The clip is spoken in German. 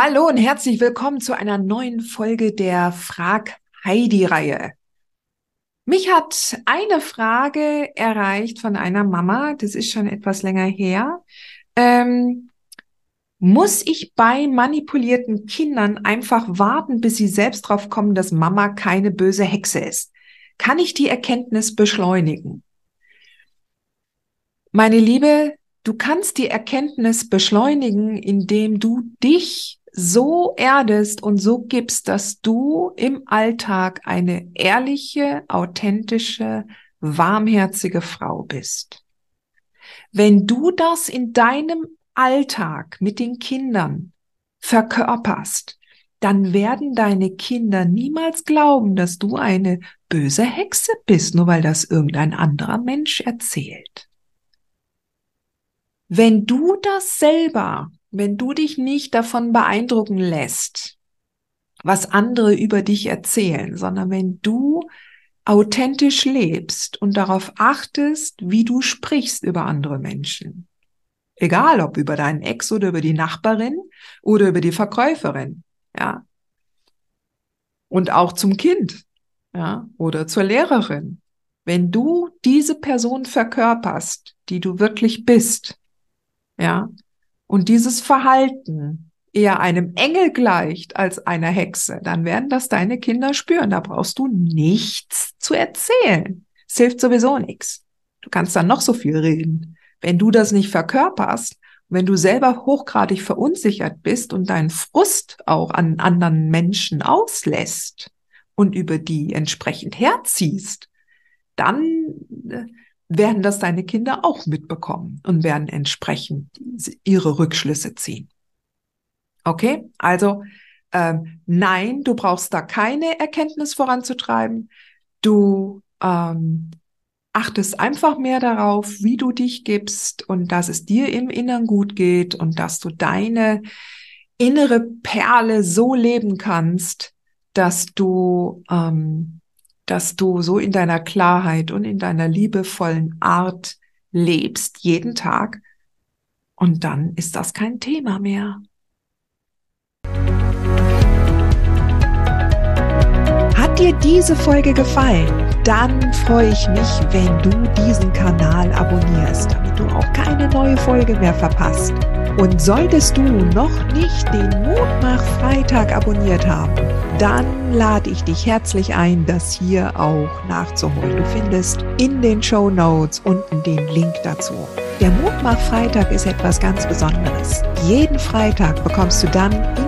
Hallo und herzlich willkommen zu einer neuen Folge der Frag Heidi-Reihe. Mich hat eine Frage erreicht von einer Mama, das ist schon etwas länger her. Ähm, muss ich bei manipulierten Kindern einfach warten, bis sie selbst drauf kommen, dass Mama keine böse Hexe ist? Kann ich die Erkenntnis beschleunigen? Meine Liebe, du kannst die Erkenntnis beschleunigen, indem du dich so erdest und so gibst, dass du im Alltag eine ehrliche, authentische, warmherzige Frau bist. Wenn du das in deinem Alltag mit den Kindern verkörperst, dann werden deine Kinder niemals glauben, dass du eine böse Hexe bist, nur weil das irgendein anderer Mensch erzählt. Wenn du das selber wenn du dich nicht davon beeindrucken lässt, was andere über dich erzählen, sondern wenn du authentisch lebst und darauf achtest, wie du sprichst über andere Menschen. Egal ob über deinen Ex oder über die Nachbarin oder über die Verkäuferin, ja. Und auch zum Kind, ja, oder zur Lehrerin. Wenn du diese Person verkörperst, die du wirklich bist, ja, und dieses Verhalten eher einem Engel gleicht als einer Hexe, dann werden das deine Kinder spüren. Da brauchst du nichts zu erzählen. Es hilft sowieso nichts. Du kannst dann noch so viel reden. Wenn du das nicht verkörperst, wenn du selber hochgradig verunsichert bist und deinen Frust auch an anderen Menschen auslässt und über die entsprechend herziehst, dann äh, werden das deine Kinder auch mitbekommen und werden entsprechend ihre Rückschlüsse ziehen. Okay, also ähm, nein, du brauchst da keine Erkenntnis voranzutreiben. Du ähm, achtest einfach mehr darauf, wie du dich gibst und dass es dir im Innern gut geht und dass du deine innere Perle so leben kannst, dass du ähm, dass du so in deiner Klarheit und in deiner liebevollen Art lebst, jeden Tag. Und dann ist das kein Thema mehr. Hat dir diese Folge gefallen? Dann freue ich mich, wenn du diesen Kanal abonnierst, damit du auch keine neue Folge mehr verpasst. Und solltest du noch nicht den Mutmach Freitag abonniert haben, dann lade ich dich herzlich ein, das hier auch nachzuholen. Du findest in den Show Notes unten den Link dazu. Der Mutmach Freitag ist etwas ganz Besonderes. Jeden Freitag bekommst du dann